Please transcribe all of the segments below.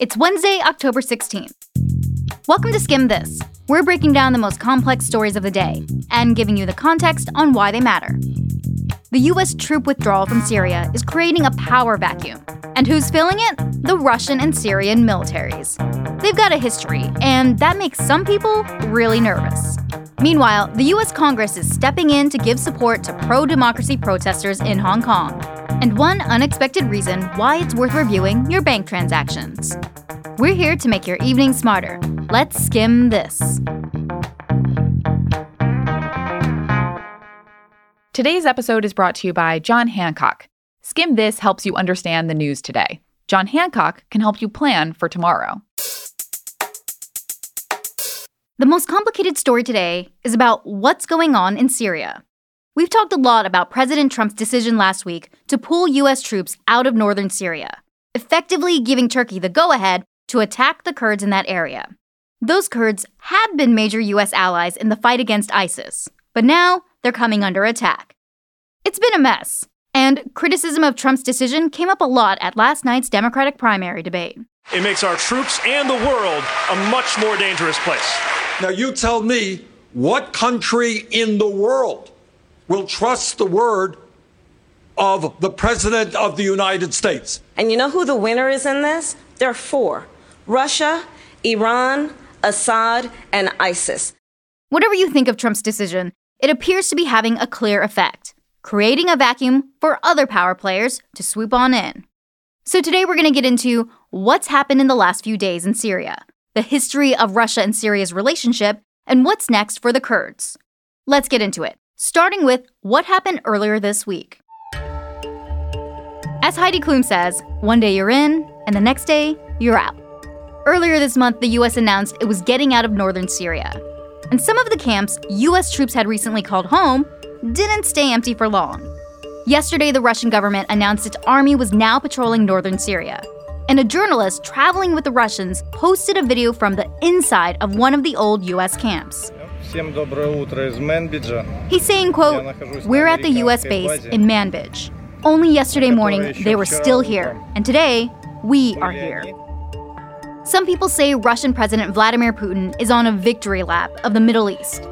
It's Wednesday, October 16th. Welcome to Skimm This. We're breaking down the most complex stories of the day and giving you the context on why they matter. The U.S. troop withdrawal from Syria is creating a power vacuum. And who's filling it? The Russian and Syrian militaries. They've got a history, and that makes some people really nervous. Meanwhile, the U.S. Congress is stepping in to give support to pro democracy protesters in Hong Kong. And one unexpected reason why it's worth reviewing your bank transactions. We're here to make your evening smarter. Let's skim this. Today's episode is brought to you by John Hancock. Skimm This helps you understand the news today. John Hancock can help you plan for tomorrow. The most complicated story today is about what's going on in Syria. We've talked a lot about President Trump's decision last week to pull U.S. troops out of northern Syria, effectively giving Turkey the go ahead to attack the Kurds in that area. Those Kurds had been major U.S. allies in the fight against ISIS, but now they're coming under attack. It's been a mess, and criticism of Trump's decision came up a lot at last night's Democratic primary debate. It makes our troops and the world a much more dangerous place. Now, you tell me what country in the world will trust the word of the President of the United States. And you know who the winner is in this? There are four Russia, Iran, Assad, and ISIS. Whatever you think of Trump's decision, it appears to be having a clear effect, creating a vacuum for other power players to swoop on in. So today we're going to get into what's happened in the last few days in Syria, the history of Russia and Syria's relationship, and what's next for the Kurds. Let's get into it, starting with what happened earlier this week. As Heidi Klum says, one day you're in, and the next day you're out. Earlier this month, the US announced it was getting out of northern Syria. And some of the camps US troops had recently called home didn't stay empty for long. Yesterday, the Russian government announced its army was now patrolling northern Syria. And a journalist traveling with the Russians posted a video from the inside of one of the old US camps. He's saying, quote, We're at the US base in Manbij. Only yesterday morning they were still here, and today we are here. Some people say Russian President Vladimir Putin is on a victory lap of the Middle East.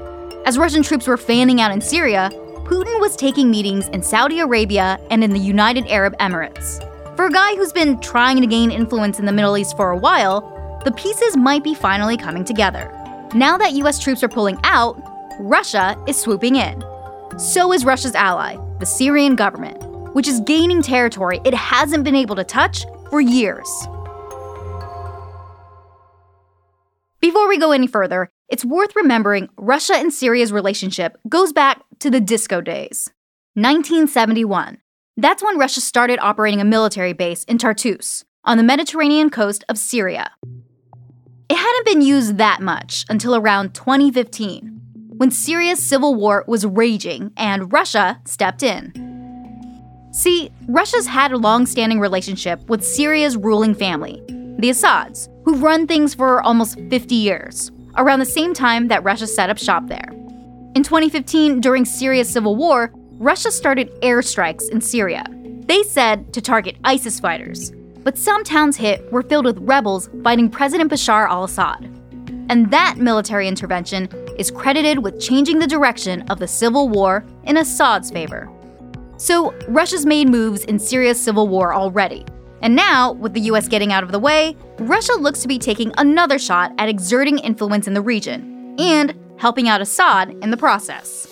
As Russian troops were fanning out in Syria, Putin was taking meetings in Saudi Arabia and in the United Arab Emirates. For a guy who's been trying to gain influence in the Middle East for a while, the pieces might be finally coming together. Now that US troops are pulling out, Russia is swooping in. So is Russia's ally, the Syrian government, which is gaining territory it hasn't been able to touch for years. Before we go any further, it's worth remembering Russia and Syria's relationship goes back to the disco days. 1971. That's when Russia started operating a military base in Tartus, on the Mediterranean coast of Syria. It hadn't been used that much until around 2015, when Syria's civil war was raging and Russia stepped in. See, Russia's had a long standing relationship with Syria's ruling family, the Assads, who've run things for almost 50 years, around the same time that Russia set up shop there. In 2015, during Syria's civil war, Russia started airstrikes in Syria. They said to target ISIS fighters, but some towns hit were filled with rebels fighting President Bashar al Assad. And that military intervention is credited with changing the direction of the civil war in Assad's favor. So, Russia's made moves in Syria's civil war already, and now, with the US getting out of the way, Russia looks to be taking another shot at exerting influence in the region and helping out Assad in the process.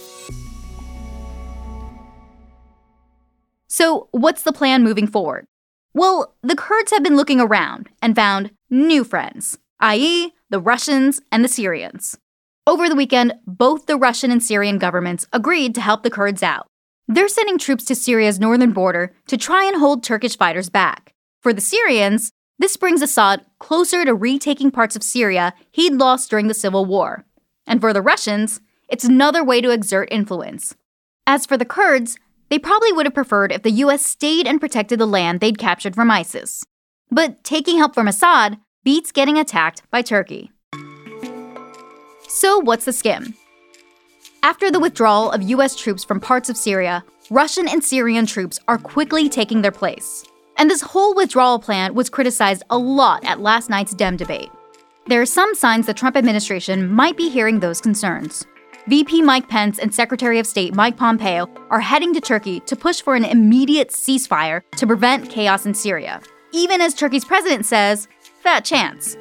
So, what's the plan moving forward? Well, the Kurds have been looking around and found new friends, i.e., the Russians and the Syrians. Over the weekend, both the Russian and Syrian governments agreed to help the Kurds out. They're sending troops to Syria's northern border to try and hold Turkish fighters back. For the Syrians, this brings Assad closer to retaking parts of Syria he'd lost during the civil war. And for the Russians, it's another way to exert influence. As for the Kurds, they probably would have preferred if the US stayed and protected the land they'd captured from ISIS. But taking help from Assad beats getting attacked by Turkey. So, what's the skim? After the withdrawal of US troops from parts of Syria, Russian and Syrian troops are quickly taking their place. And this whole withdrawal plan was criticized a lot at last night's Dem debate. There are some signs the Trump administration might be hearing those concerns. VP Mike Pence and Secretary of State Mike Pompeo are heading to Turkey to push for an immediate ceasefire to prevent chaos in Syria, even as Turkey's president says, fat chance.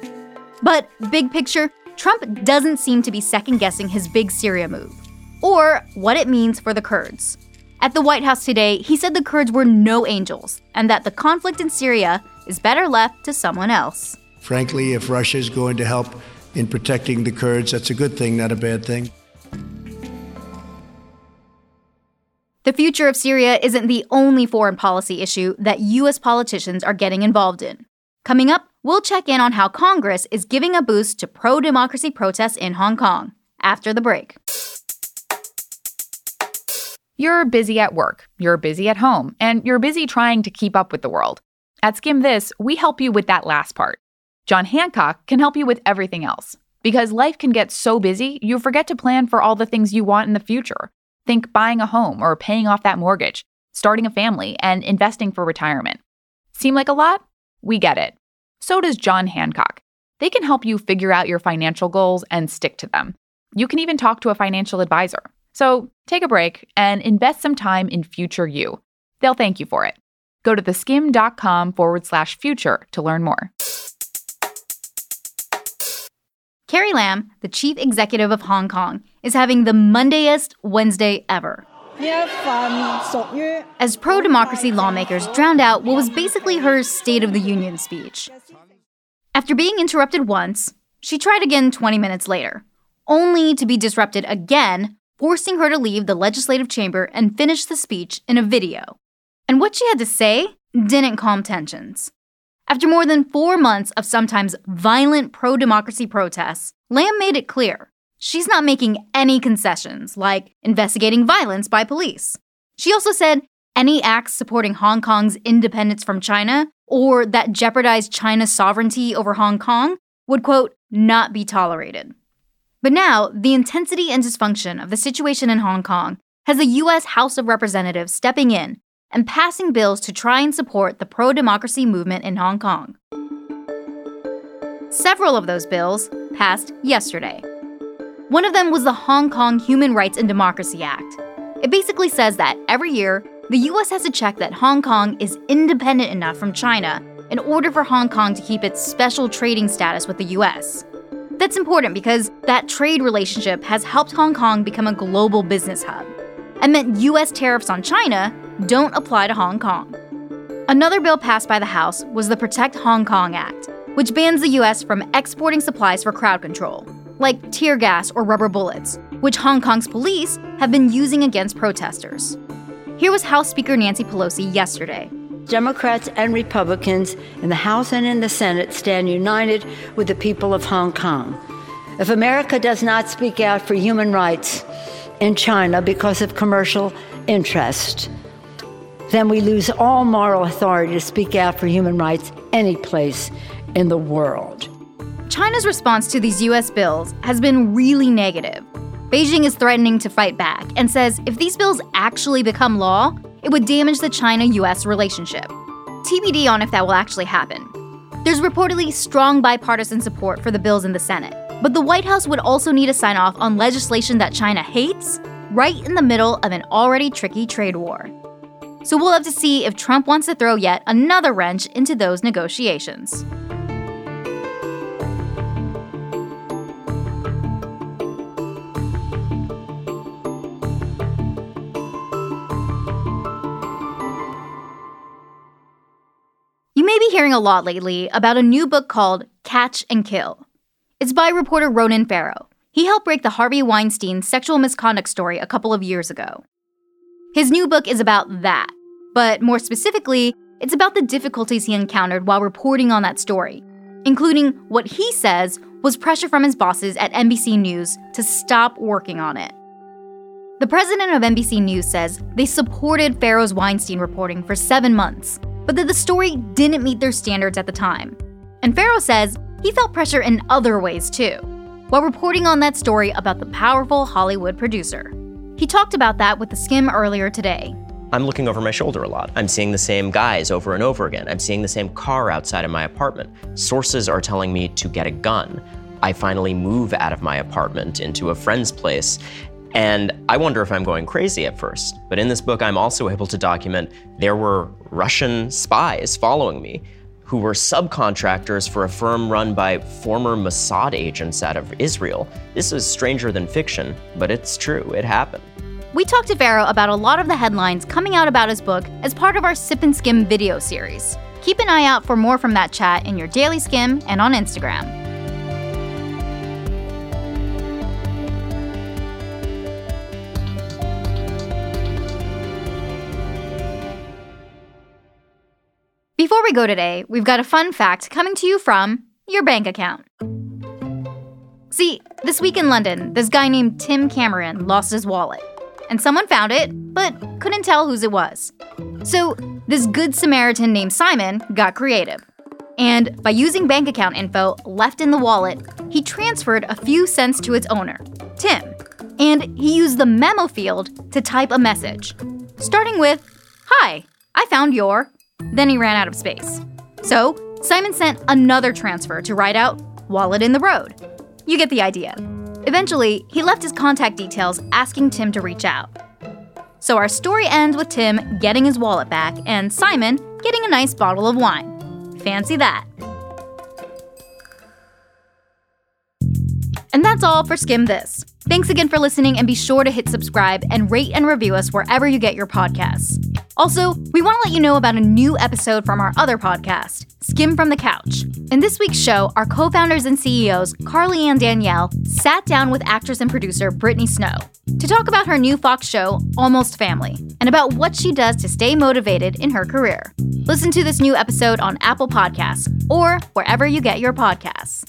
But big picture, Trump doesn't seem to be second guessing his big Syria move, or what it means for the Kurds. At the White House today, he said the Kurds were no angels, and that the conflict in Syria is better left to someone else. Frankly, if Russia is going to help in protecting the Kurds, that's a good thing, not a bad thing. The future of Syria isn't the only foreign policy issue that U.S. politicians are getting involved in. Coming up, we'll check in on how Congress is giving a boost to pro democracy protests in Hong Kong after the break. You're busy at work, you're busy at home, and you're busy trying to keep up with the world. At Skimm This, we help you with that last part. John Hancock can help you with everything else. Because life can get so busy, you forget to plan for all the things you want in the future. Think buying a home or paying off that mortgage, starting a family, and investing for retirement. Seem like a lot? We get it. So does John Hancock. They can help you figure out your financial goals and stick to them. You can even talk to a financial advisor. So take a break and invest some time in future you. They'll thank you for it. Go to theskimm.com forward slash future to learn more. Carrie Lam, the chief executive of Hong Kong, is having the Mondayest Wednesday ever. As pro democracy lawmakers drowned out what was basically her State of the Union speech. After being interrupted once, she tried again 20 minutes later, only to be disrupted again, forcing her to leave the legislative chamber and finish the speech in a video. And what she had to say didn't calm tensions. After more than four months of sometimes violent pro democracy protests, Lam made it clear she's not making any concessions, like investigating violence by police. She also said any acts supporting Hong Kong's independence from China or that jeopardize China's sovereignty over Hong Kong would, quote, not be tolerated. But now, the intensity and dysfunction of the situation in Hong Kong has the U.S. House of Representatives stepping in and passing bills to try and support the pro democracy movement in Hong Kong. Several of those bills passed yesterday. One of them was the Hong Kong Human Rights and Democracy Act. It basically says that every year, the US has to check that Hong Kong is independent enough from China in order for Hong Kong to keep its special trading status with the US. That's important because that trade relationship has helped Hong Kong become a global business hub and meant US tariffs on China don't apply to Hong Kong. Another bill passed by the House was the Protect Hong Kong Act, which bans the US from exporting supplies for crowd control, like tear gas or rubber bullets, which Hong Kong's police have been using against protesters. Here was House Speaker Nancy Pelosi yesterday. Democrats and Republicans in the House and in the Senate stand united with the people of Hong Kong. If America does not speak out for human rights in China because of commercial interest, then we lose all moral authority to speak out for human rights any place in the world. China's response to these US bills has been really negative. Beijing is threatening to fight back and says if these bills actually become law, it would damage the China US relationship. TBD on if that will actually happen. There's reportedly strong bipartisan support for the bills in the Senate, but the White House would also need a sign off on legislation that China hates right in the middle of an already tricky trade war. So we'll have to see if Trump wants to throw yet another wrench into those negotiations. You may be hearing a lot lately about a new book called Catch and Kill. It's by reporter Ronan Farrow. He helped break the Harvey Weinstein sexual misconduct story a couple of years ago. His new book is about that, but more specifically, it's about the difficulties he encountered while reporting on that story, including what he says was pressure from his bosses at NBC News to stop working on it. The president of NBC News says they supported Farrow's Weinstein reporting for seven months, but that the story didn't meet their standards at the time. And Farrow says he felt pressure in other ways too, while reporting on that story about the powerful Hollywood producer. He talked about that with the Skim earlier today. I'm looking over my shoulder a lot. I'm seeing the same guys over and over again. I'm seeing the same car outside of my apartment. Sources are telling me to get a gun. I finally move out of my apartment into a friend's place. And I wonder if I'm going crazy at first. But in this book, I'm also able to document there were Russian spies following me who were subcontractors for a firm run by former Mossad agents out of Israel. This is stranger than fiction, but it's true. It happened. We talked to Farrow about a lot of the headlines coming out about his book as part of our Sip and Skim video series. Keep an eye out for more from that chat in your daily skim and on Instagram. Before we go today, we've got a fun fact coming to you from your bank account. See, this week in London, this guy named Tim Cameron lost his wallet and someone found it, but couldn't tell whose it was. So, this good Samaritan named Simon got creative. And by using bank account info left in the wallet, he transferred a few cents to its owner, Tim. And he used the memo field to type a message, starting with, Hi, I found your. Then he ran out of space. So, Simon sent another transfer to write out, Wallet in the road. You get the idea. Eventually, he left his contact details asking Tim to reach out. So our story ends with Tim getting his wallet back and Simon getting a nice bottle of wine. Fancy that. And that's all for Skimm This. Thanks again for listening, and be sure to hit subscribe and rate and review us wherever you get your podcasts. Also, we want to let you know about a new episode from our other podcast, Skim from the Couch. In this week's show, our co founders and CEOs, Carly and Danielle, sat down with actress and producer Brittany Snow to talk about her new Fox show, Almost Family, and about what she does to stay motivated in her career. Listen to this new episode on Apple Podcasts or wherever you get your podcasts.